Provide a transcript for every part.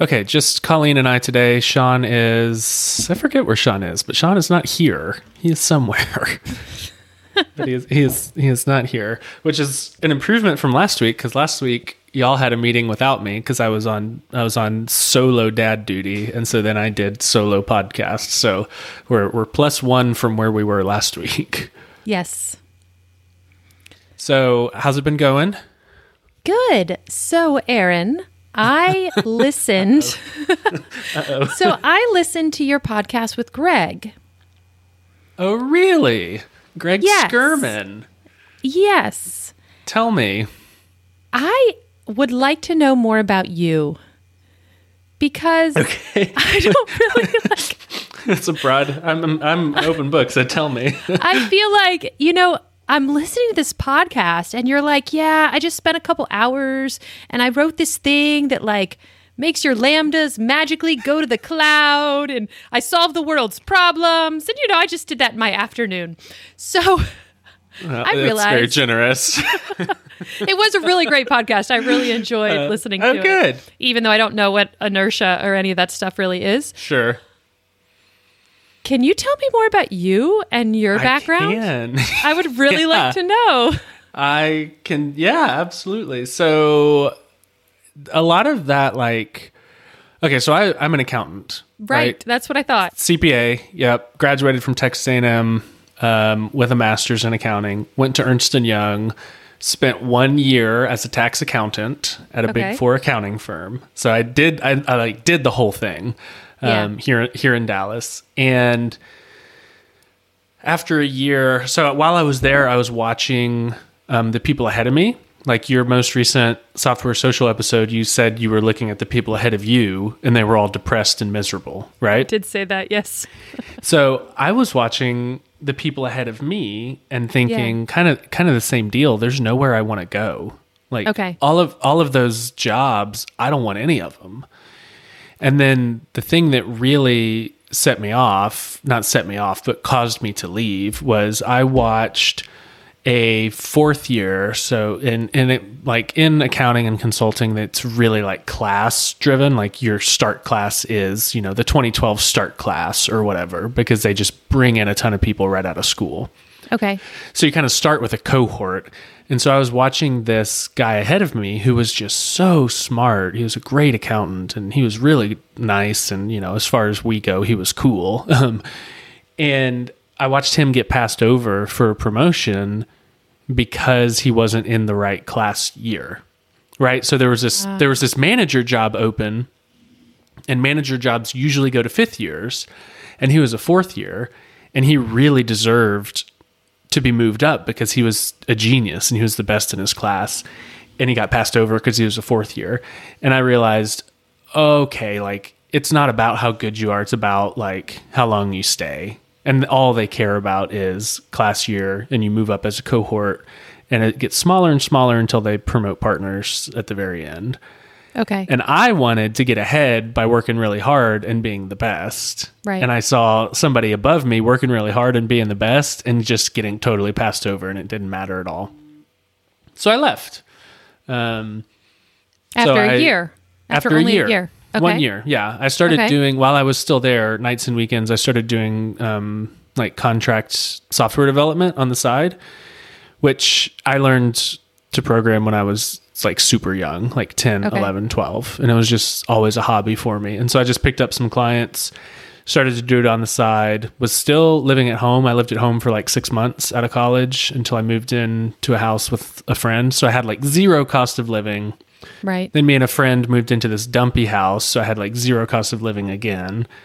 Okay, just Colleen and I today. Sean is I forget where Sean is, but Sean is not here. He is somewhere. but he is he is he is not here, which is an improvement from last week because last week y'all had a meeting without me because I was on I was on solo dad duty, and so then I did solo podcast. So we're we're plus one from where we were last week. Yes. So how's it been going? Good. So, Aaron, I listened. so, I listened to your podcast with Greg. Oh, really? Greg Yes. Skirman. Yes. Tell me. I would like to know more about you because Okay. I don't really like. It's a broad. I'm I'm open book, so tell me. I feel like, you know, I'm listening to this podcast and you're like, yeah, I just spent a couple hours and I wrote this thing that like makes your lambdas magically go to the cloud and I solved the world's problems. And, you know, I just did that in my afternoon. So I realized very generous. it was a really great podcast. I really enjoyed uh, listening oh, to oh, it. good. Even though I don't know what inertia or any of that stuff really is. Sure. Can you tell me more about you and your background? I can. I would really Yeah. like to know. I can. Yeah, absolutely. So a lot of that, like, okay, so I I'm an accountant, Right. That's what I thought. CPA. Yep. Graduated from Texas A&M um, with a master's in accounting. Went to Ernst and Young. Spent one year as a tax accountant at a Okay. big four accounting firm. So I did. I, I like did the whole thing um, Yeah. here here in Dallas. And after a year, so while I was there, I was watching um, the people ahead of me. Like your most recent software social episode, you said you were looking at the people ahead of you, and they were all depressed and miserable, right? I Did say that, yes. So I was watching the people ahead of me and thinking kind of kind of the same deal. There's nowhere I want to go. Like Okay. all of all of those jobs, I don't want any of them. And then the thing that really set me off, not set me off, but caused me to leave was I watched a fourth year so in in it like in accounting and consulting that's really like class driven like your start class is you know the 2012 start class or whatever because they just bring in a ton of people right out of school Okay. so you kind of start with a cohort. And so I was watching this guy ahead of me who was just so smart. He was a great accountant and he was really nice. And, you know, as far as we go, he was cool. Um, and I watched him get passed over for a promotion because he wasn't in the right class year. Right. So there was this, there was this manager job open and manager jobs usually go to fifth years and he was a fourth year and he really deserved to be moved up because he was a genius and he was the best in his class and he got passed over because he was a fourth year. And i realized okay like it's not about how good you are it's about like how long you stay. And all they care about is class year and you move up as a cohort and it gets smaller and smaller until they promote partners at the very end Okay. and I wanted to get ahead by working really hard and being the best. Right. And I saw somebody above me working really hard and being the best and just getting totally passed over and it didn't matter at all. So I left. Um, After so a I- year. After, after, only a year. Okay. One year. Yeah. I started Okay. doing, while I was still there, nights and weekends, I started doing um, like contract software development on the side, which I learned to program when I was like super young, like 10, Okay. 11, 12. And it was just always a hobby for me. And so I just picked up some clients, started to do it on the side, was still living at home. I lived at home for like six months out of college until I moved in to a house with a friend. So I had like zero cost of living. Right. Then me and a friend moved into this dumpy house, so I had like zero cost of living again.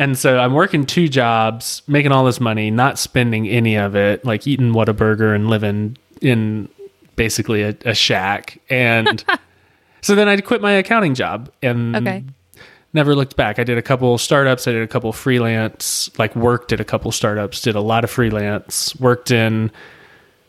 And so I'm working two jobs, making all this money, not spending any of it, like eating Whataburger and living in basically a, a shack. And so then I quit my accounting job and Okay. never looked back. I did a couple startups, I did a couple freelance, like worked at a couple startups, did a lot of freelance, worked in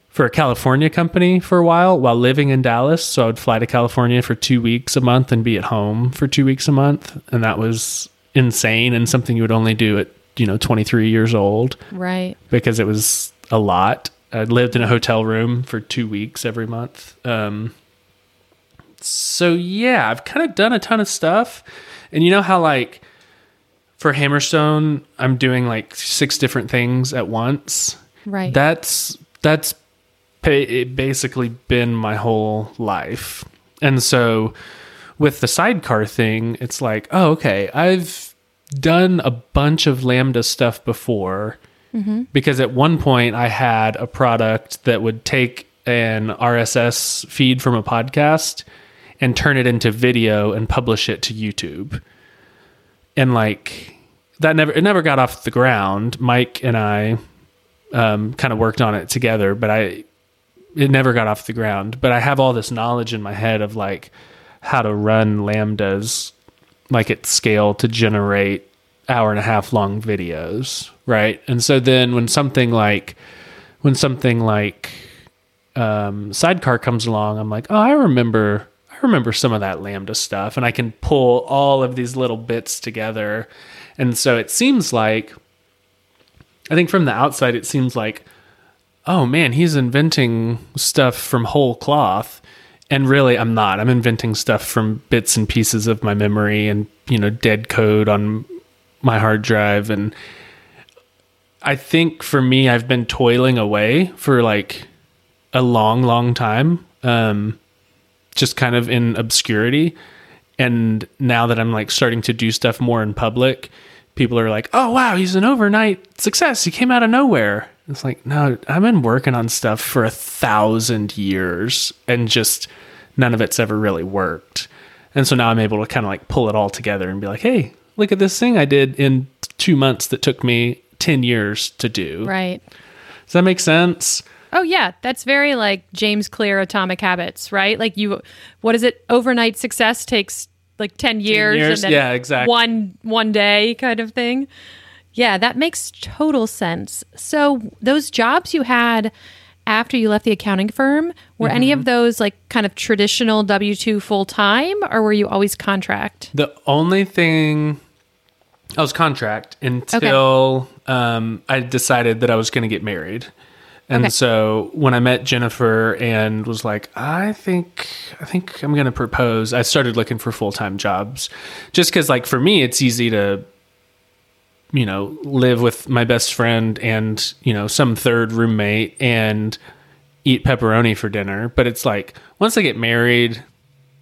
for a California company for a while while living in Dallas. So I would fly to California for two weeks a month and be at home for two weeks a month. And that was insane and something you would only do at, you know, 23 years old Right. because it was a lot. I lived in a hotel room for two weeks every month. Um, so yeah, I've kind of done a ton of stuff. And you know how like for Hammerstone, I'm doing like six different things at once. Right. That's that's it basically been my whole life. And so with the sidecar thing, it's like, oh, okay, I've done a bunch of Lambda stuff before because at one point I had a product that would take an RSS feed from a podcast and turn it into video and publish it to YouTube. And like that never it never got off the ground. Mike and I um, kind of worked on it together, but I it never got off the ground. But I have all this knowledge in my head of like how to run lambdas like at scale to generate hour and a half long videos, right? And so then when something like when something like um, sidecar comes along, I'm like, oh, I remember I remember some of that lambda stuff, and I can pull all of these little bits together. And so it seems like I think from the outside it seems like oh man, he's inventing stuff from whole cloth. And really, I'm not. I'm inventing stuff from bits and pieces of my memory and, you know, dead code on my hard drive. And I think for me, I've been toiling away for like a long, long time, um, just kind of in obscurity. And now that I'm like starting to do stuff more in public, people are like, oh, wow, he's an overnight success. He came out of nowhere. It's like, no, I've been working on stuff for a thousand years and just none of it's ever really worked. And so now I'm able to kind of like pull it all together and be like, hey, look at this thing I did in two months that took me 10 years to do. right. Does that make sense? Oh yeah, that's very like James Clear Atomic Habits, right? Like you what is it? Overnight success takes like 10 years, years? and then Yeah, exactly. one one day kind of thing. Yeah, that makes total sense. So those jobs you had after you left the accounting firm, were any Mm-hmm. of those like kind of traditional W2 full time or were you always contract? The only thing I was contract until um, I decided that I was going to get married. And Okay. so when I met Jennifer and was like, I think I think I'm going to propose, I started looking for full-time jobs. Just cuz like for me it's easy to you know, live with my best friend and, you know, some third roommate and eat pepperoni for dinner, but it's like once I get married,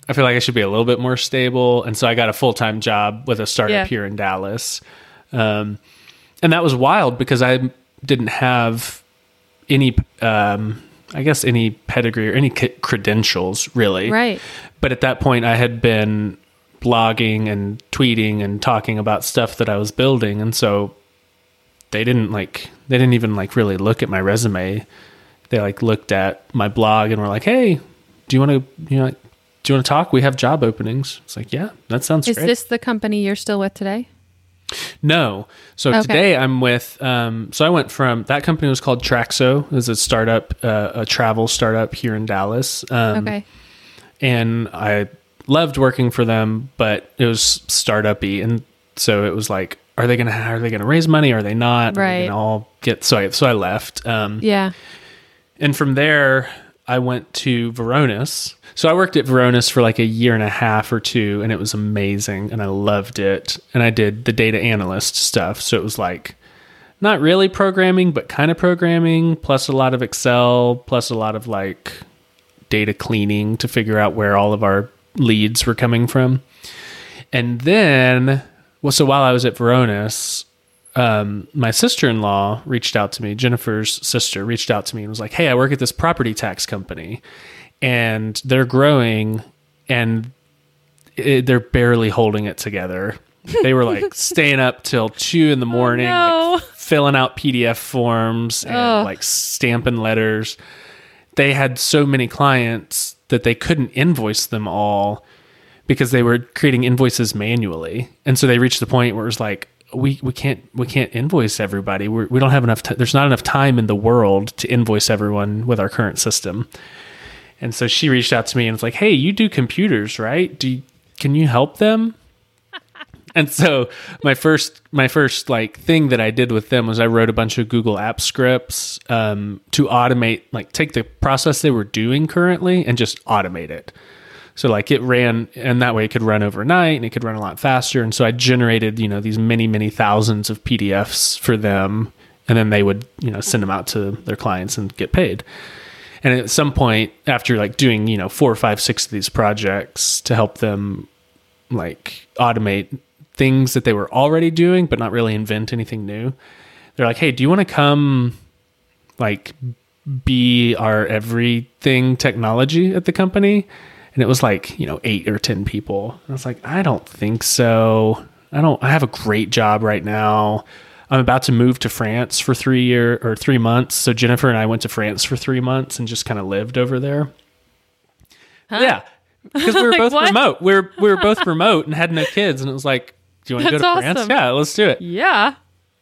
I feel like I should be a little bit more stable. And so I got a full time job with a startup Yeah. here in Dallas. Um, and that was wild because I didn't have any, um, I guess, any pedigree or any c- credentials really. Right. But at that point, I had been blogging and tweeting and talking about stuff that I was building. And so they didn't like, they didn't even like really look at my resume. They like looked at my blog and were like, hey, do you want to, you know, do you want to talk? We have job openings. It's like, yeah, that sounds Is great. this the company you're still with today? No. So Okay. today I'm with. Um, so I went from that company was called Traxo. It was a startup, uh, a travel startup here in Dallas. Um, Okay. And I loved working for them, but it was startup-y, and so it was like, are they gonna are they gonna raise money? Are they not? Are they Right. gonna all get so I so I left. Um, Yeah. and from there, I went to Veronis. So I worked at Veronis for like a year and a half or two, and it was amazing, and I loved it. And I did the data analyst stuff. So it was like not really programming, but kind of programming, plus a lot of Excel, plus a lot of like data cleaning to figure out where all of our leads were coming from. And then, well, so while I was at Veronis, um, my sister in law reached out to me, Jennifer's sister reached out to me and was like, Hey, I work at this property tax company and they're growing and it, they're barely holding it together. They were like staying up till two in the morning, no. like, filling out PDF forms and Ugh. like stamping letters. They had so many clients that they couldn't invoice them all because they were creating invoices manually. And so they reached the point where it was like, we, we can't we can't invoice everybody. We're, we don't have enough. T- there's not enough time in the world to invoice everyone with our current system. And so she reached out to me and was like, "Hey, you do computers, right? Do you, can you help them?" and so my first my first like thing that I did with them was I wrote a bunch of Google App scripts um, to automate like take the process they were doing currently and just automate it. So like it ran, and that way it could run overnight and it could run a lot faster. And so I generated, you know, these many, many thousands of PDFs for them, and then they would, you know, send them out to their clients and get paid. And at some point, after like doing, you know, four or five, six of these projects to help them like automate things that they were already doing, but not really invent anything new, they're like, hey, do you want to come like be our everything technology at the company? And it was like, you know, eight or 10 people. And I was like, I don't think so. I don't, I have a great job right now. I'm about to move to France for three year or three months. So Jennifer and I went to France for three months and just kind of lived over there. Yeah. Because we were Like, both what? remote. We were, we were both remote and had no kids. And it was like, do you want to go to That's France? Yeah, let's do it. Yeah.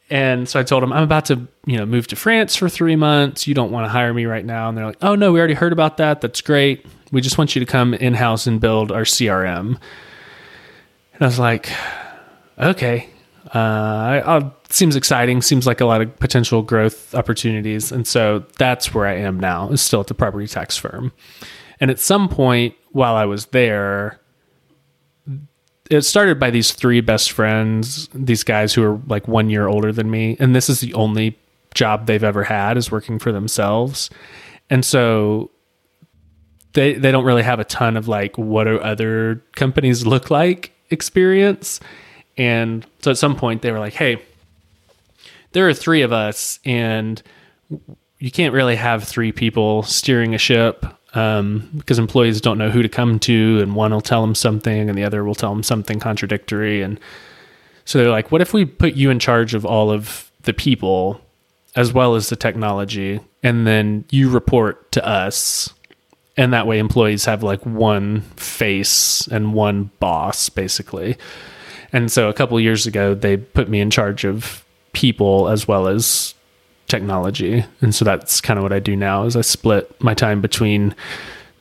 And so I told them, I'm about to, you know, move to France for three months. You don't want to hire me right now. And they're like, oh, no, we already heard about that. That's great. We just want you to come in house and build our CRM. And I was like, okay. Uh, I, i seems exciting. Seems like a lot of potential growth opportunities. And so that's where I am now, is still at the property tax firm. And at some point while I was there, it started by these three best friends, these guys who are like one year older than me, and this is the only job they've ever had is working for themselves. And so they they don't really have a ton of like what do other companies look like experience. And so at some point they were like, "Hey, there are three of us and you can't really have three people steering a ship um, because employees don't know who to come to, and one will tell them something, and the other will tell them something contradictory. And so they're like, "What if we put you in charge of all of the people as well as the technology, and then you report to us?" And that way, employees have like one face and one boss, basically. And so, a couple years ago, they put me in charge of people as well as technology. And so that's kind of what i do now is i split my time between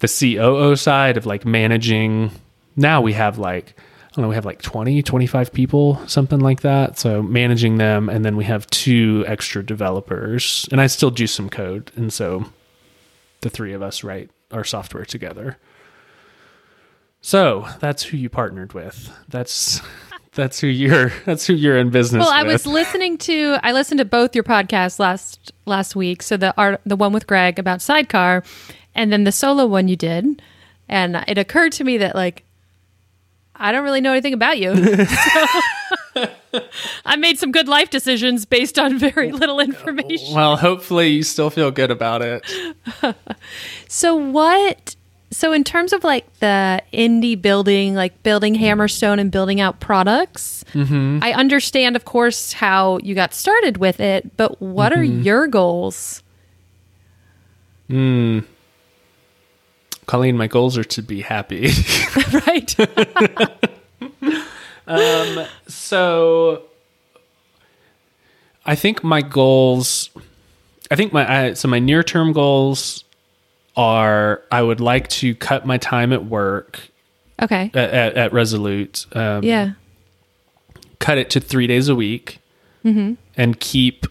the coo side of like managing. Now we have like i don't know we have like 20 25 people something like that. So managing them and then we have two extra developers. And i still do some code. And so the three of us write our software together so that's who you partnered with that's that's who you're that's who you're in business Well, I with. was listening to I listened to both your podcasts last last week. So the art the one with Greg about Sidecar and then the solo one you did. And it occurred to me that like I don't really know anything about you. So, I made some good life decisions based on very little information. Well, hopefully you still feel good about it. So what so in terms of like the indie building, like building Hammerstone and building out products, I understand of course how you got started with it, but what are your goals? Hmm. Colleen, my goals are to be happy. right. so I think my goals I think my I, so my near term goals are I would like to cut my time at work Okay. at, at, at Resolute. Um, Yeah. cut it to three days a week and keep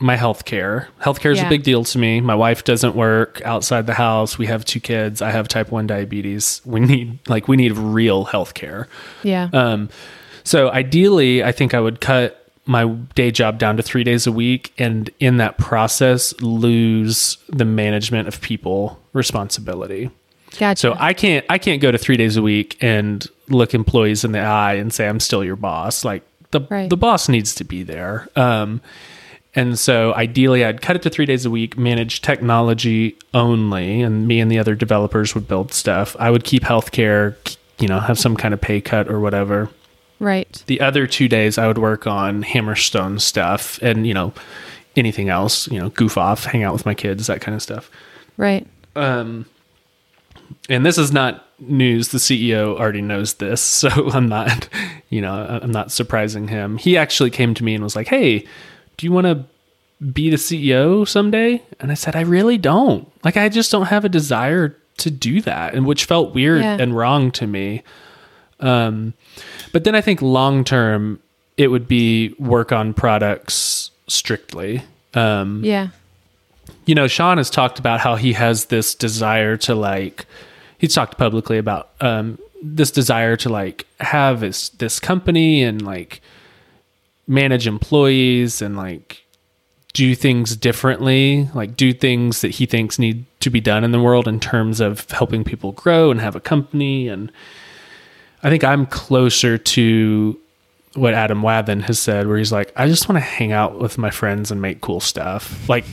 my health care. Health care is Yeah. a big deal to me. My wife doesn't work outside the house. We have two kids. I have type 1 diabetes. We need like we need real health care. Yeah. Um, so ideally, I think I would cut my day job down to three days a week, and in that process, lose the management of people responsibility. gotcha. So I can't I can't go to three days a week and look employees in the eye and say I'm still your boss. Like the Right. the boss needs to be there. Um, and so ideally, I'd cut it to three days a week, manage technology only, and me and the other developers would build stuff. I would keep healthcare, you know, have some kind of pay cut or whatever. right. The other two days, I would work on Hammerstone stuff and you know anything else, you know, goof off, hang out with my kids, that kind of stuff Right. um, and this is not news. The CEO already knows this, so I'm not, you know, I'm not surprising him. He actually came to me and was like, "Hey, do you want to be the CEO someday?" And I said, "I really don't. Like, I just don't have a desire to do that," and which felt weird Yeah. and wrong to me. Um, but then I think long term, it would be work on products strictly. Um, Yeah. you know, Sean has talked about how he has this desire to like he's talked publicly about um, this desire to like have this this company and like manage employees and like do things differently, like do things that he thinks need to be done in the world in terms of helping people grow and have a company. And I think I'm closer to what Adam Wathan has said, where he's like, I just want to hang out with my friends and make cool stuff. Like,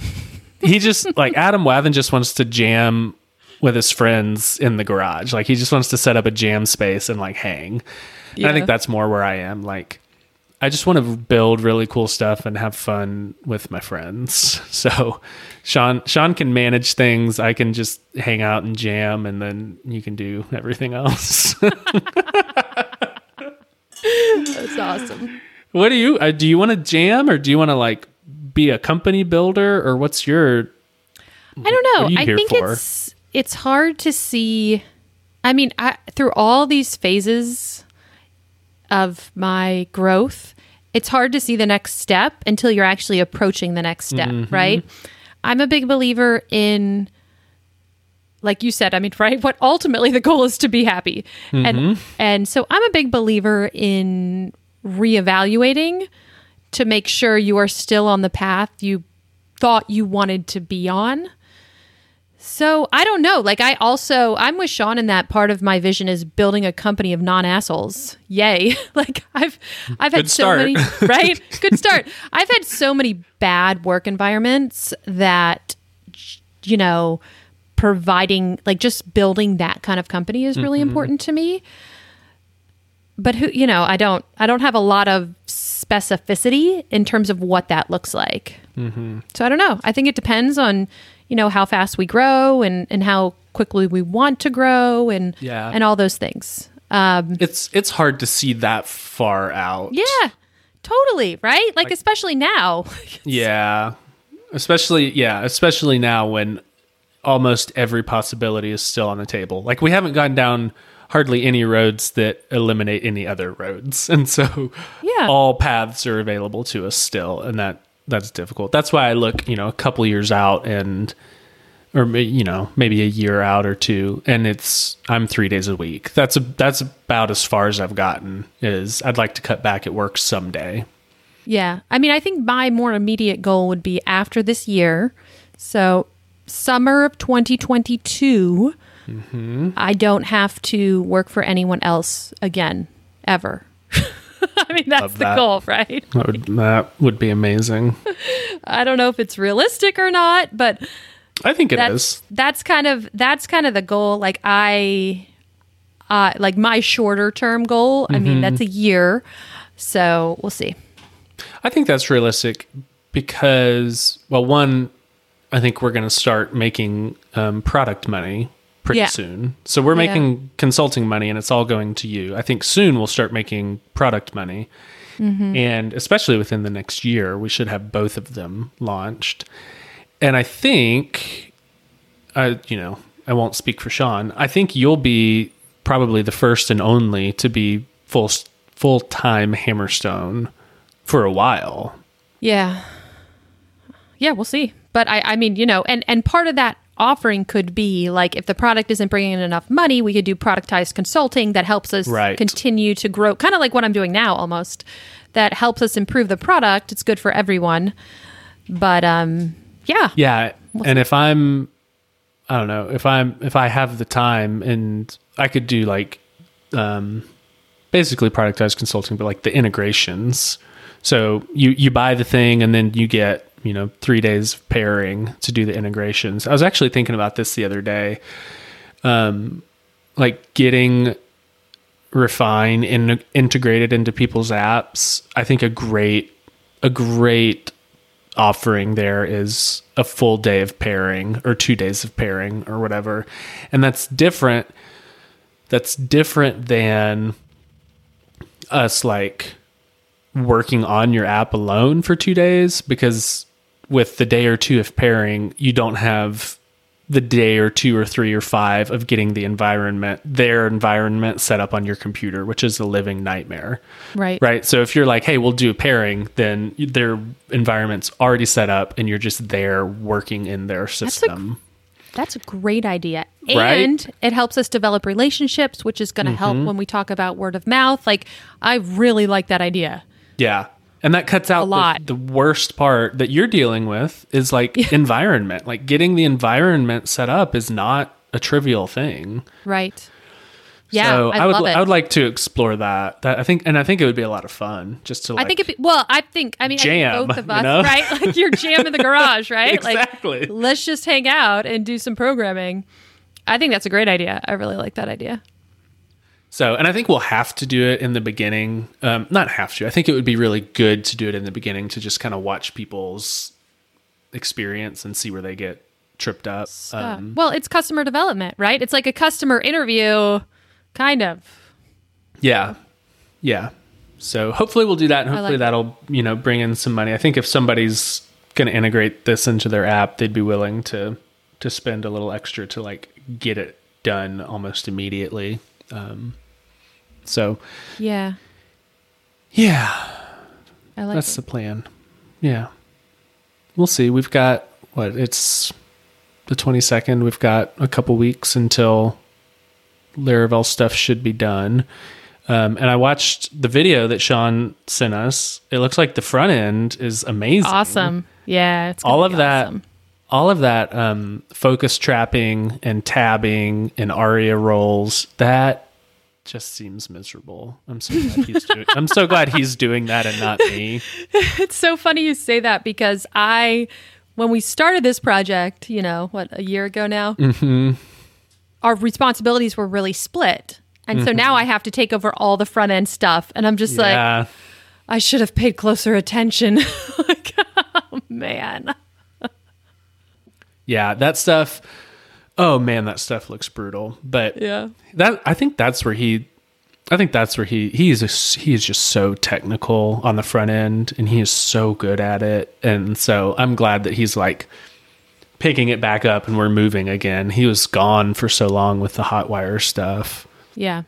he just, like, Adam Wathan just wants to jam with his friends in the garage. Like, he just wants to set up a jam space and, like, hang. And I think that's more where I am. Like, I just want to build really cool stuff and have fun with my friends. So Sean Sean can manage things. I can just hang out and jam and then you can do everything else. That's awesome. what do you uh, do you want to jam or do you want to like be a company builder or what's your I don't know. What are you I think for? it's it's hard to see. I mean, I, through all these phases of my growth, it's hard to see the next step until you're actually approaching the next step, Mm-hmm. right? I'm a big believer in like you said, I mean, right? What ultimately the goal is to be happy. Mm-hmm. And and so I'm a big believer in reevaluating to make sure you are still on the path you thought you wanted to be on. So I don't know. Like I also I'm with Sean in that part of my vision is building a company of non assholes. Yay. like I've I've had so many right? Good start. I've had so many bad work environments that you know, providing like just building that kind of company is really mm-hmm. important to me. But who, you know, I don't I don't have a lot of specificity in terms of what that looks like. Mm-hmm. So I don't know. I think it depends on, you know, how fast we grow and and how quickly we want to grow and Yeah. and all those things. Um, it's it's hard to see that far out. yeah, totally, right? Like, especially now. Yeah. Especially yeah, especially now when almost every possibility is still on the table. Like we haven't gone down hardly any roads that eliminate any other roads. And so Yeah. all paths are available to us still and that that's difficult. That's why I look, you know, a couple years out and or you know, maybe a year out or two and it's I'm 3 days a week. That's a, that's about as far as I've gotten is I'd like to cut back at work someday. Yeah. I mean, I think my more immediate goal would be after this year. So, summer of 2022, mm-hmm. I don't have to work for anyone else again, ever. I mean, that's Love the that. goal, right? That would, that would be amazing. I don't know if it's realistic or not, but I think it is. that's that's kind of that's kind of the goal like i uh like my shorter term goal i mean that's a year so we'll see I think that's realistic because, well, one, I think we're going to start making um, product money pretty Yeah. soon. So we're Yeah. making consulting money and it's all going to you. I think soon we'll start making product money. Mm-hmm. And especially within the next year, we should have both of them launched. And I think, uh, you know, I won't speak for Sean. I think you'll be probably the first and only to be full full time Hammerstone for a while. yeah yeah we'll see but i i mean you know and and part of that offering could be like if the product isn't bringing in enough money we could do productized consulting that helps us Right. continue to grow kind of like what i'm doing now almost that helps us improve the product it's good for everyone but um yeah Yeah, and if I'm, I don't know, if I'm if I have the time and I could do like, um, basically productized consulting, but like the integrations. So you you buy the thing and then you get you know three days pairing to do the integrations. I was actually thinking about this the other day, um, like getting refine and integrated into people's apps. I think a great a great offering there is a full day of pairing or two days of pairing or whatever. And that's different. That's different than us like working on your app alone for two days because with the day or two of pairing, you don't have the day or two or three or five of getting the environment, their environment set up on your computer, which is a living nightmare right right? So if you're like, hey, we'll do a pairing, then their environment's already set up and you're just there working in their system. That's a great idea. Right? And it helps us develop relationships, which is going to Mm-hmm. help when we talk about word of mouth. Like, I really like that idea. Yeah. And that cuts out the- lot. The, worst part that you're dealing with is like environment. Like getting the environment set up is not a trivial thing. Right. Yeah, so I, would love it. I would like to explore that. That I think and I think it would be a lot of fun just to like I think it. Well, I think. I mean, I think Jam, both of you us, know? right? Like your jam in the garage, right? Exactly. Like, let's just hang out and do some programming. I think that's a great idea. I really like that idea. So, and I think we'll have to do it in the beginning. Um, not have to. I think it would be really good to do it in the beginning to just kind of watch people's experience and see where they get tripped up. Um, well, it's customer development, right? It's like a customer interview, kind of. yeah, yeah. So hopefully we'll do that, and hopefully like that'll you know bring in some money. I think if somebody's going to integrate this into their app, they'd be willing to to spend a little extra to like get it done almost immediately. Um, so Yeah, yeah, I like That's it. the plan. Yeah. We'll see. We've got what? It's the 22nd. We've got a couple weeks until Laravel stuff should be done. Um, and I watched the video that Sean sent us. It looks like the front end is amazing. awesome. Yeah, it's All of be that, awesome. all of that um, focus trapping and tabbing and ARIA roles. That just seems miserable. I'm so glad he's doing. I'm so glad he's doing that and not me. It's so funny you say that because I, when we started this project, you know, what a year ago now, Mm-hmm. our responsibilities were really split. And so now I have to take over all the front end stuff. And I'm just like, Mm-hmm. I should have paid closer attention. like, oh, man. Yeah, that stuff. Oh man, that stuff looks brutal. But Yeah. that I think that's where he, I think that's where he he's a, he is just so technical on the front end, and he is so good at it. And so I'm glad that he's like picking it back up, and we're moving again. He was gone for so long with the Hotwire stuff. Yeah.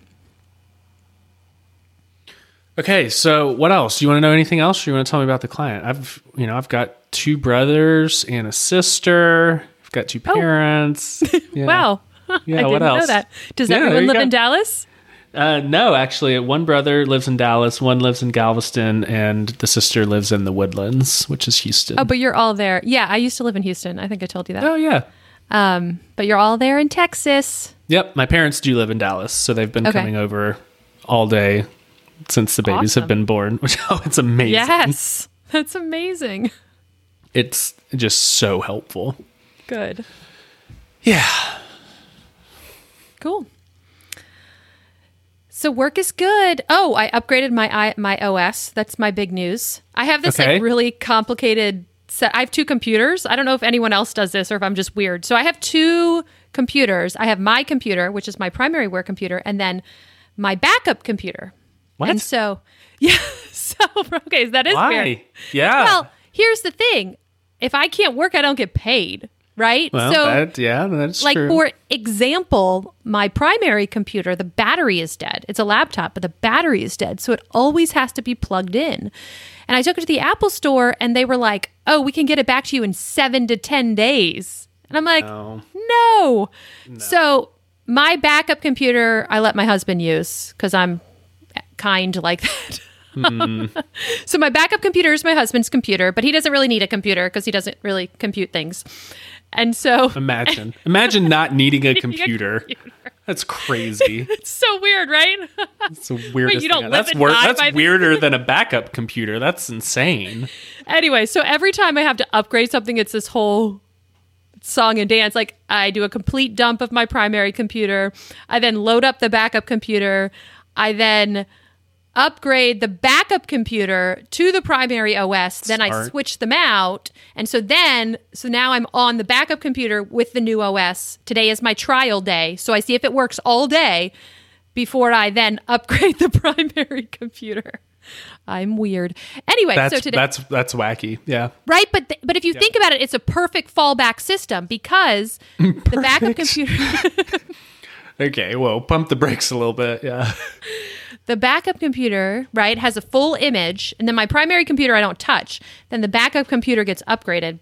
Okay, so what else? Do you want to know anything else? Or you want to tell me about the client? I've you know I've got two brothers and a sister. Got two parents. Yeah. Wow. Yeah, I didn't what know else? that. Does Yeah, everyone live go. in Dallas? Uh, no, actually, one brother lives in Dallas, one lives in Galveston, and the sister lives in the Woodlands, which is Houston. Oh, but you're all there. Yeah, I used to live in Houston. I think I told you that. Oh, yeah. Um, but you're all there in Texas. Yep, my parents do live in Dallas, so they've been Okay. coming over all day since the babies have been born. Which oh, it's amazing. Yes. That's amazing. It's just so helpful. Good. Yeah. Cool. So work is good. Oh, I upgraded my I, my OS. That's my big news. I have this Okay. like really complicated set. I have two computers. I don't know if anyone else does this or if I'm just weird. So I have two computers. I have my computer, which is my primary work computer, and then my backup computer. What? And so, yeah. So okay, that is Why? weird. Yeah. Well, here's the thing: if I can't work, I don't get paid. Right. Well, so that, yeah, that's like true. for example my primary computer the battery is dead. It's a laptop but the battery is dead. So it always has to be plugged in. And i took it to the apple store and they were like oh we can get it back to you in seven to ten days. And i'm like No. no, so my backup computer i let my husband use because i'm kind like that. Hmm. So my backup computer is my husband's computer but he doesn't really need a computer because he doesn't really compute things and so Imagine. Imagine not needing a a computer. That's crazy. It's so weird, right? That's the weirdest you don't That's wor- That's weirder than a backup computer. That's insane. anyway, so every time I have to upgrade something, it's this whole song and dance. Like I do a complete dump of my primary computer. I then load up the backup computer. I then upgrade the backup computer to the primary OS. Then I switch them out. And so then, so now I'm on the backup computer with the new OS. Today is my trial day. So I see if it works all day before I then upgrade the primary computer. I'm weird. Anyway, That's so today that's that's wacky. Yeah. right but th- but if you think about it it's a perfect fallback system because the backup computer Okay. Well, pump the brakes a little bit. Yeah. The backup computer right has a full image and then my primary computer i don't touch then the backup computer gets upgraded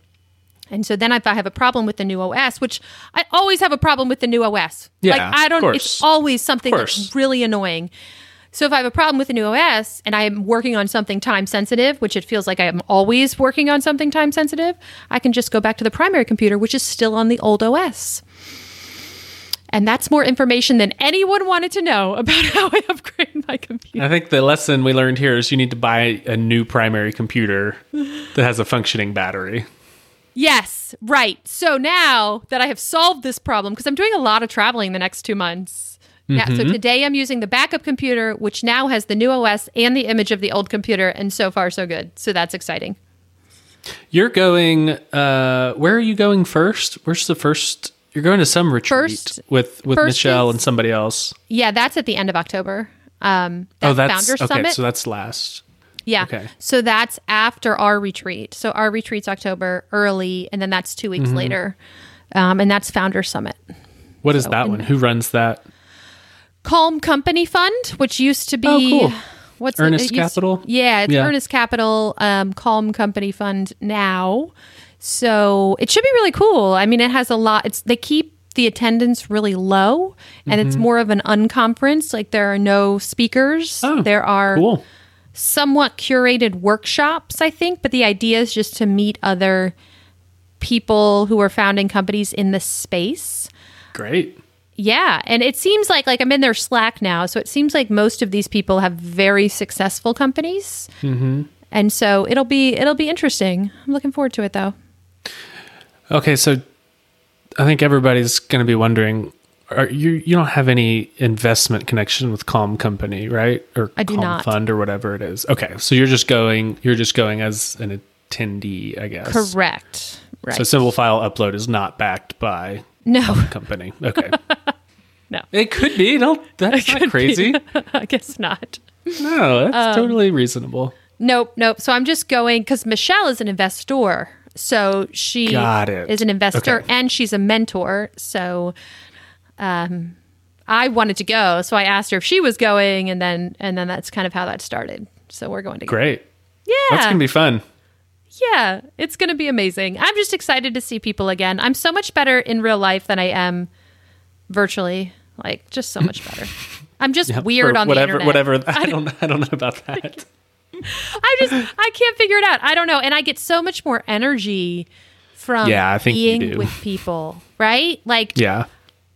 And so then if I have a problem with the new OS, which I always have a problem with the new OS. Yeah, like I don't course. it's always something that's really annoying. So if I have a problem with the new OS and I am working on something time sensitive, which it feels like I am always working on something time sensitive, I can just go back to the primary computer, which is still on the old OS. And that's more information than anyone wanted to know about how I upgrade my computer. I think the lesson we learned here is you need to buy a new primary computer that has a functioning battery. Yes, right. So now that I have solved this problem, because I'm doing a lot of traveling the next two months. Yeah, so today I'm using the backup computer, which now has the new OS and the image of the old computer, and so far so good. So that's exciting. You're going. Uh, where are you going first? Where's the first? You're going to some retreat First- with with first Michelle is- and somebody else. Yeah, that's at the end of October. Um, that's oh, that's Founders okay. Summit. So that's last. yeah. okay. So that's after our retreat. So our retreat's October early, and then that's two Mm-hmm. weeks later. Um, and that's Founder Summit. What is that one? Who runs that? Calm Company Fund, which used to be Oh, cool. what's it- Earnest it used- Capital? yeah, it's Yeah. Earnest Capital, um, Calm Company Fund now. So it should be really cool. I mean, it has a lot. It's they keep the attendance really low, and it's Mm-hmm. more of an unconference. Like there are no speakers. Oh, there are Cool. somewhat curated workshops, I think, but the idea is just to meet other people who are founding companies in this space. Great. Yeah, and it seems like like I'm in their Slack now, so it seems like most of these people have very successful companies, mm-hmm. and so it'll be it'll be interesting. I'm looking forward to it though. Okay, so I think everybody's going to be wondering: Are you you don't have any investment connection with Calm Company, right? Or I do Calm not. Fund or whatever it is. Okay, so you're just going you're just going as an attendee, I guess. Correct. Right. So Simple File Upload is not backed by no, company. Okay. No. It could be. Don't that's not crazy. I guess not. No, Um, that's totally reasonable. Nope, nope. So I'm just going because Michelle is an investor. So she Got it. is an investor Okay. and she's a mentor. So um, I wanted to go. So I asked her if she was going and then and then that's kind of how that started. So we're going to Great. Yeah. That's gonna be fun. Yeah, it's going to be amazing. I'm just excited to see people again. I'm so much better in real life than I am virtually. Like, just so much better. I'm just weird on whatever, the internet. whatever. I don't. I don't know about that. I just, I can't figure it out. I don't know. And I get so much more energy from Yeah, I think being with people, right? Like, Yeah.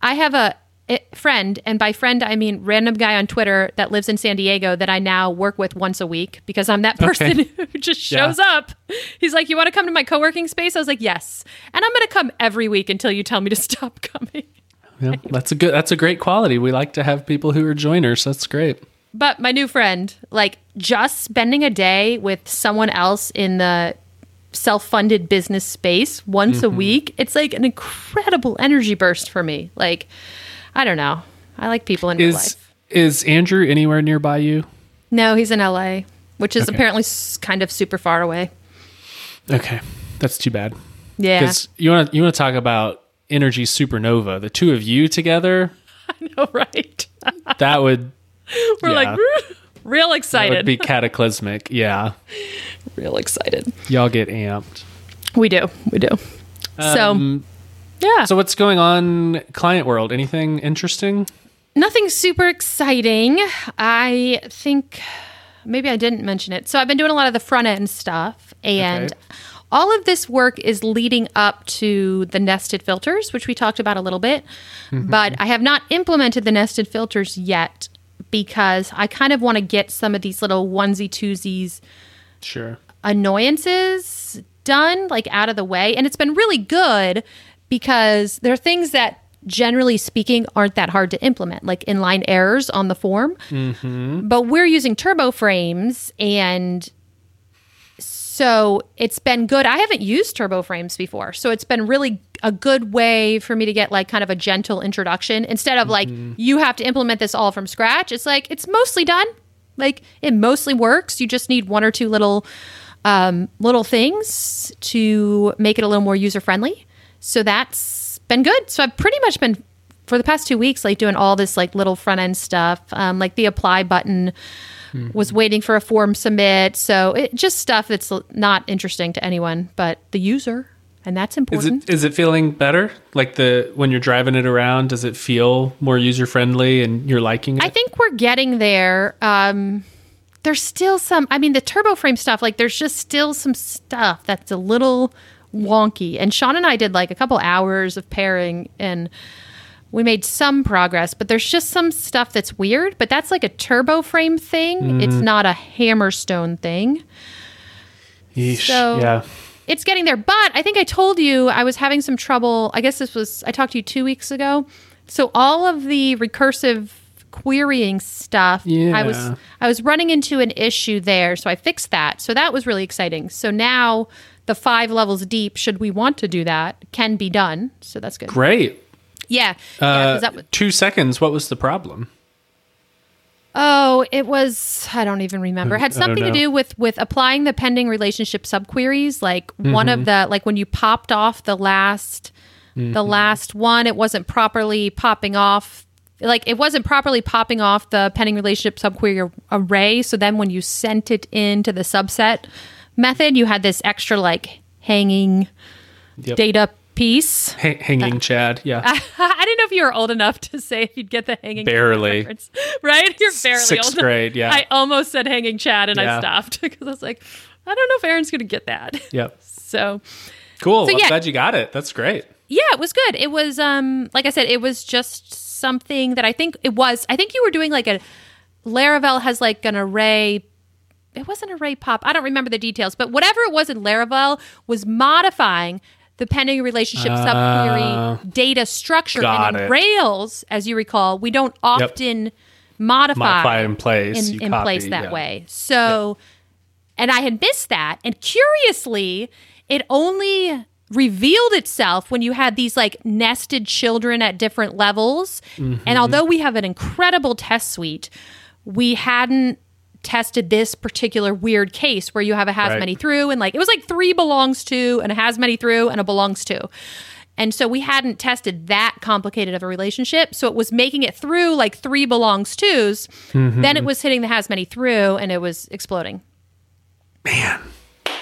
I have a, a friend, and by friend, I mean random guy on Twitter that lives in San Diego that I now work with once a week because I'm that person who just Yeah. shows up. He's like, You want to come to my co working space? I was like, Yes. And I'm going to come every week until you tell me to stop coming. Yeah, that's a good. That's a great quality. We like to have people who are joiners. That's great. But my new friend, like just spending a day with someone else in the self funded business space once a mm-hmm. week, it's like an incredible energy burst for me. Like, I don't know. I like people in real life. is Andrew anywhere nearby you? No, he's in LA, which is Okay. apparently kind of super far away. Okay, that's too bad. Yeah. Because you want to you want to talk about energy supernova. The two of you together, I know, right? that would We're Yeah. like real excited. that would be cataclysmic. Yeah, real excited. y'all get amped. We do. We do. so, Um, yeah. so what's going on, client world? Anything interesting? Nothing super exciting. I think maybe I didn't mention it. So I've been doing a lot of the front end stuff, and Okay. all of this work is leading up to the nested filters, which we talked about a little bit. But I have not implemented the nested filters yet because I kind of want to get some of these little onesie twosies Sure. annoyances done, like out of the way. And it's been really good because there are things that generally speaking aren't that hard to implement, like inline errors on the form. Mm-hmm. But we're using turbo frames and so it's been good. I haven't used turbo frames before. So it's been really a good way for me to get like kind of a gentle introduction instead of like you have to implement this all from scratch. It's like it's mostly done. Like it mostly works. You just need one or two little um, little things to make it a little more user friendly. So that's been good. So I've pretty much been for the past two weeks like doing all this like little front end stuff, um, like the apply button was waiting for a form submit. So it just stuff that's not interesting to anyone but the user and that's important. Is it is it feeling better? Like the when you're driving it around, does it feel more user friendly and you're liking it? I think we're getting there. Um, there's still some. I mean, the turbo frame stuff. Like, there's just still some stuff that's a little wonky. And Sean and I did like a couple hours of pairing, and we made some progress. But there's just some stuff that's weird. But that's like a turbo frame thing. It's mm-hmm. not a Hammerstone thing. Yeesh. so- yeah. It's getting there. But I think I told you I was having some trouble. I guess this was I talked to you two weeks ago. So all of the recursive querying stuff, I was I was running into an issue there. So I fixed that. So that was really exciting. So now the five levels deep, should we want to do that, can be done. So that's good. Great. Yeah. yeah Uh, was- two seconds. What was the problem? Oh, it was I don't even remember. It had something to do with with applying the pending relationship subqueries. Like one Mm-hmm. of the like when you popped off the last the Mm-hmm. last one, it wasn't properly popping off like it wasn't properly popping off the pending relationship subquery ar- array. So then when you sent it into the subset method, you had this extra like hanging Yep. data piece. Ha- hanging Chad. Yeah. I didn't know if you were old enough to say if you'd get the hanging Barely. reference. right? You're barely Sixth old. grade, yeah. I almost said hanging Chad and Yeah. I stopped because I was like, I don't know if Aaron's going to get that. yep. So Cool. So, I'm yeah. glad you got it. That's great. yeah, it was good. It was um like I said, it was just something that I think it was. I think you were doing like a Laravel has like an array. It wasn't array pop. I don't remember the details, but whatever it was in Laravel was modifying the pending relationship subquery data structure. and in it. Rails, as you recall, we don't often modify, Modify in place. in, in copy, place that yeah. way. So, and I had missed that. And curiously, it only revealed itself when you had these like nested children at different levels. Mm-hmm. And although we have an incredible test suite, we hadn't tested this particular weird case where you have a has Right. many through and like it was like three belongs to and a has many through and a belongs to. And so we hadn't tested that complicated of a relationship. So it was making it through like three belongs tos. Mm-hmm. Then it was hitting the has many through and it was exploding. Man,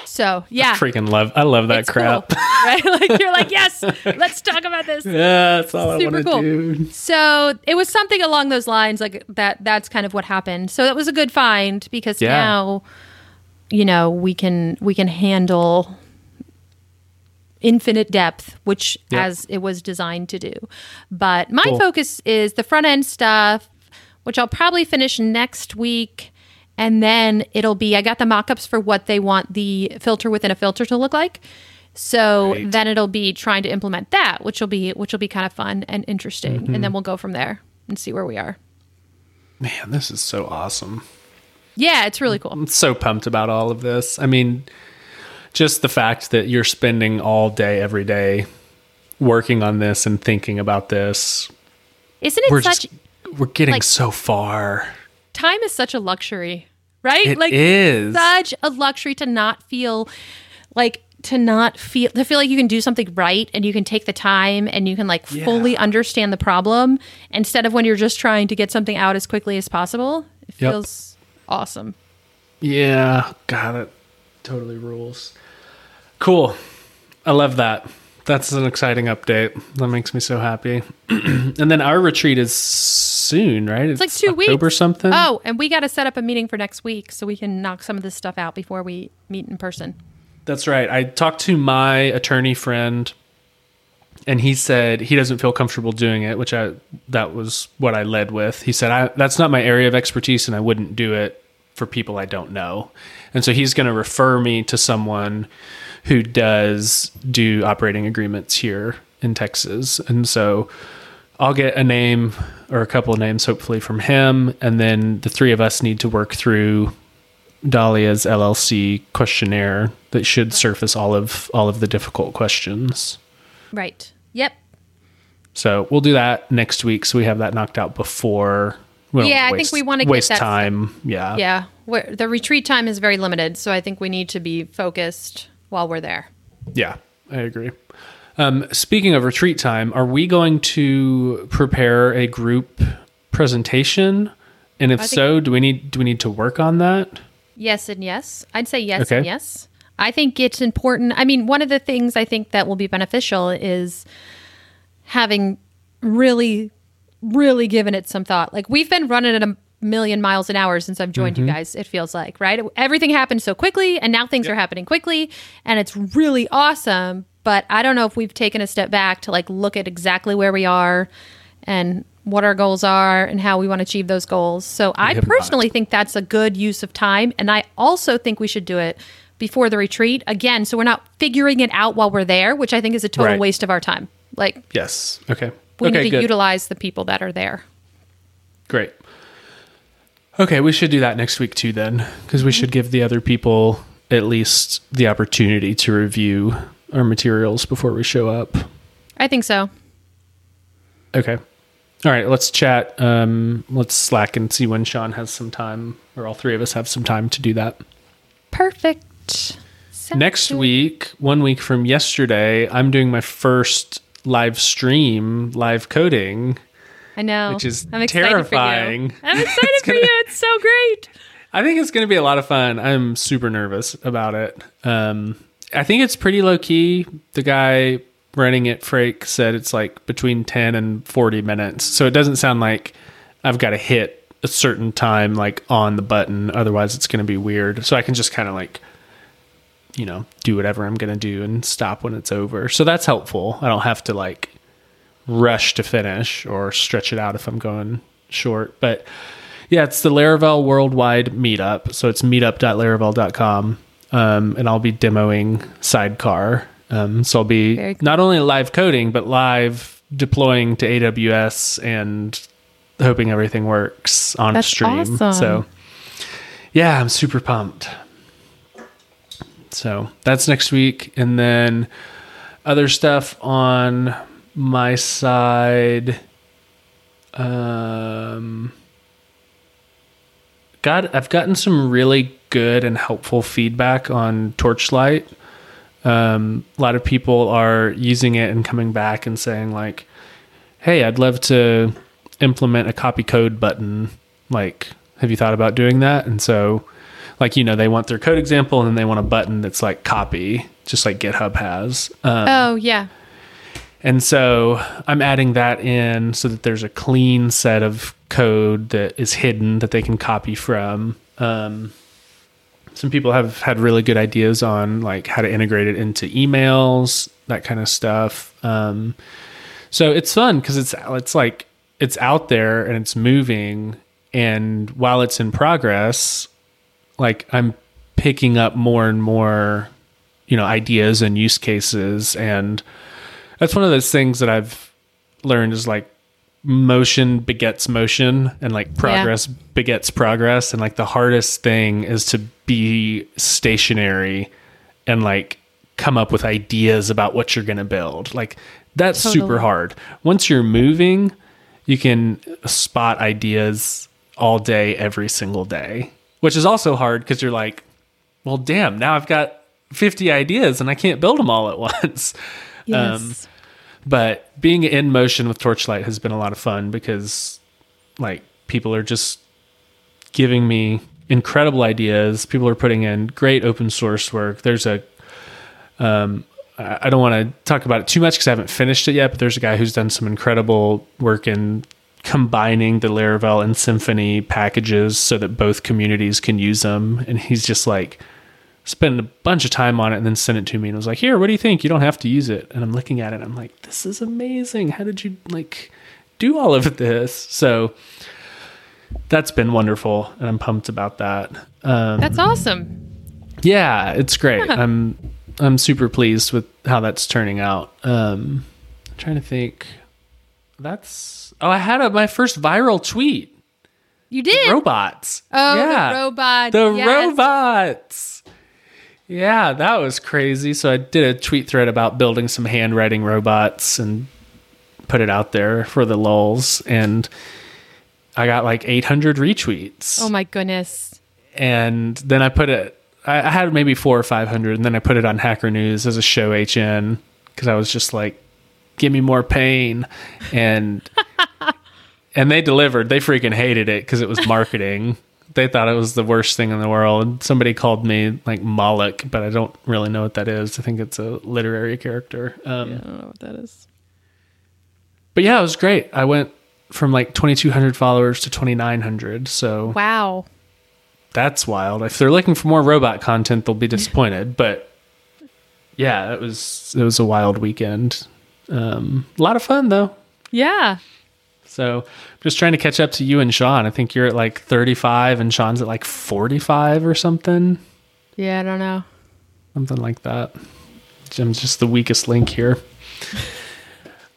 So yeah. freaking love. I love that it's crap. cool, right? Like you're like, yes, let's talk about this. yeah, that's all Super I want to cool. do. So it was something along those lines, like that. That's kind of what happened. So that was a good find because Yeah. now, you know, we can we can handle infinite depth, which Yep. as it was designed to do. But my Cool. focus is the front end stuff, which I'll probably finish next week. And then it'll be I got the mock-ups for what they want the filter within a filter to look like. So Great. then it'll be trying to implement that, which will be which will be kind of fun and interesting. Mm-hmm. And then we'll go from there and see where we are. Man, this is so awesome. Yeah, it's really cool. I'm so pumped about all of this. I mean, just the fact that you're spending all day, every day working on this and thinking about this. Isn't it We're such just, we're getting like- so far. Time is such a luxury, right? It like is. such a luxury to not feel like to not feel to feel like you can do something right and you can take the time and you can like fully understand the problem instead of when you're just trying to get something out as quickly as possible. It Yep. feels awesome. Yeah, got it. Totally rules. Cool. I love that. That's an exciting update. That makes me so happy. and then our retreat is soon, right? It's like two October weeks. Or something. Oh, and we got to set up a meeting for next week so we can knock some of this stuff out before we meet in person. That's right. I talked to my attorney friend and he said he doesn't feel comfortable doing it, which I that was what I led with. He said I that's not my area of expertise and I wouldn't do it for people I don't know. And so he's going to refer me to someone who does do operating agreements here in Texas. And so I'll get a name or a couple of names hopefully from him and then the three of us need to work through Dahlia's LLC questionnaire that should surface all of all of the difficult questions. Right. Yep. So we'll do that next week, so we have that knocked out before. Yeah, I think we wanna get waste time. Yeah, Yeah. We're, the retreat time is very limited, so I think we need to be focused while we're there. yeah, I agree. Um, speaking of retreat time, are we going to prepare a group presentation? And if think- so, do we need do we need to work on that? Yes and yes. I'd say yes Okay. and yes. I think it's important. I mean, one of the things I think that will be beneficial is having really, really given it some thought. Like we've been running a million miles an hour since I've joined you mm-hmm. guys, it feels like, right? Everything happened so quickly and now things are happening quickly and it's really awesome. But I don't know if we've taken a step back to like look at exactly where we are and what our goals are and how we want to achieve those goals. So I have personally think that's a good use of time. And I also think we should do it before the retreat again. So we're not figuring it out while we're there, which I think is a total Right. waste of our time. Like Yes. Okay. we okay. need to good. utilize the people that are there. Great. Okay, we should do that next week too, then, because we should give the other people at least the opportunity to review our materials before we show up. I think so. Okay. All right, let's chat. Um, let's slack and see when Sean has some time, or all three of us have some time to do that. Perfect. Sounds Next good. week, one week from yesterday, I'm doing my first live stream, live coding. I know. which is I'm terrifying. For you. I'm excited for gonna- you. It's so great. I think it's going to be a lot of fun. I'm super nervous about it. Um, I think it's pretty low key. The guy running it, Frake, said it's like between 10 and 40 minutes. So it doesn't sound like I've got to hit a certain time like on the button. Otherwise, it's going to be weird. So I can just kind of like, you know, do whatever I'm going to do and stop when it's over. So that's helpful. I don't have to like rush to finish or stretch it out if I'm going short. But yeah, it's the Laravel Worldwide Meetup. So it's meetup.laravel.com. Um, and I'll be demoing Sidecar. Um, so I'll be cool. not only live coding, but live deploying to AWS and hoping everything works on That's stream. awesome. So yeah, I'm super pumped. So that's next week. And then other stuff on my side. Um, got I've gotten some really good and helpful feedback on Torchlight. Um, a lot of people are using it and coming back and saying like, "Hey, I'd love to implement a copy code button. Like, have you thought about doing that?" And so, like you know, they want their code example and then they want a button that's like copy, just like GitHub has. Um, Oh, yeah. And so I'm adding that in so that there's a clean set of code that is hidden that they can copy from. Um, some people have had really good ideas on like how to integrate it into emails, that kind of stuff. Um, so it's fun because it's it's like it's out there and it's moving, and while it's in progress, like I'm picking up more and more, you know, ideas and use cases and that's one of those things that I've learned is like motion begets motion and like progress begets progress. And like the hardest thing is to be stationary and like come up with ideas about what you're going to build. Like that's super hard. Once you're moving you can spot ideas all day every single day which is also hard because you're like well damn now i've got 50 ideas and i can't build them all at once Yes. but being in motion with torchlight has been a lot of fun because like people are just giving me incredible ideas. People are putting in great open source work. There's a um i don't want to talk about it too much because i haven't finished it yet but there's a guy who's done some incredible work in combining the laravel and Symfony packages so that both communities can use them. And he's just like spent a bunch of time on it and then sent it to me and was like, "Here, what do you think? You don't have to use it." And I'm looking at it, and I'm like, "This is amazing. How did you like do all of this?" So that's been wonderful, and I'm pumped about that. Um, That's awesome. yeah, it's great. I'm I'm super pleased with how that's turning out. Um, I'm trying to think. That's oh, I had a, my first viral tweet. You did. Robots. oh, yeah. the robot. The Yes. robots. Yeah, that was crazy. So I did a tweet thread about building some handwriting robots and put it out there for the lulls and I got like 800 retweets. Oh my goodness. and then I put it I, I had maybe 4 or 500 and then I put it on Hacker News as a show HN cuz I was just like give me more pain and and they delivered. They freaking hated it cuz it was marketing. They thought it was the worst thing in the world. Somebody called me like Moloch, but I don't really know what that is. I think it's a literary character. Um, I don't know what that is. But yeah, it was great. I went from like 2,200 followers to 2,900. So Wow. that's wild. If they're looking for more robot content, they'll be disappointed. but yeah, it was it was a wild weekend. Um, a lot of fun though. Yeah. So just trying to catch up to you and Sean. I think you're at like 35 and Sean's at like 45 or something. Yeah, I don't know. Something like that. Jim's just the weakest link here.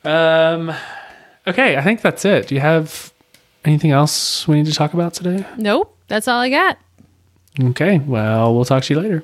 um okay, I think that's it. Do you have anything else we need to talk about today? Nope. That's all I got. Okay, well, we'll talk to you later.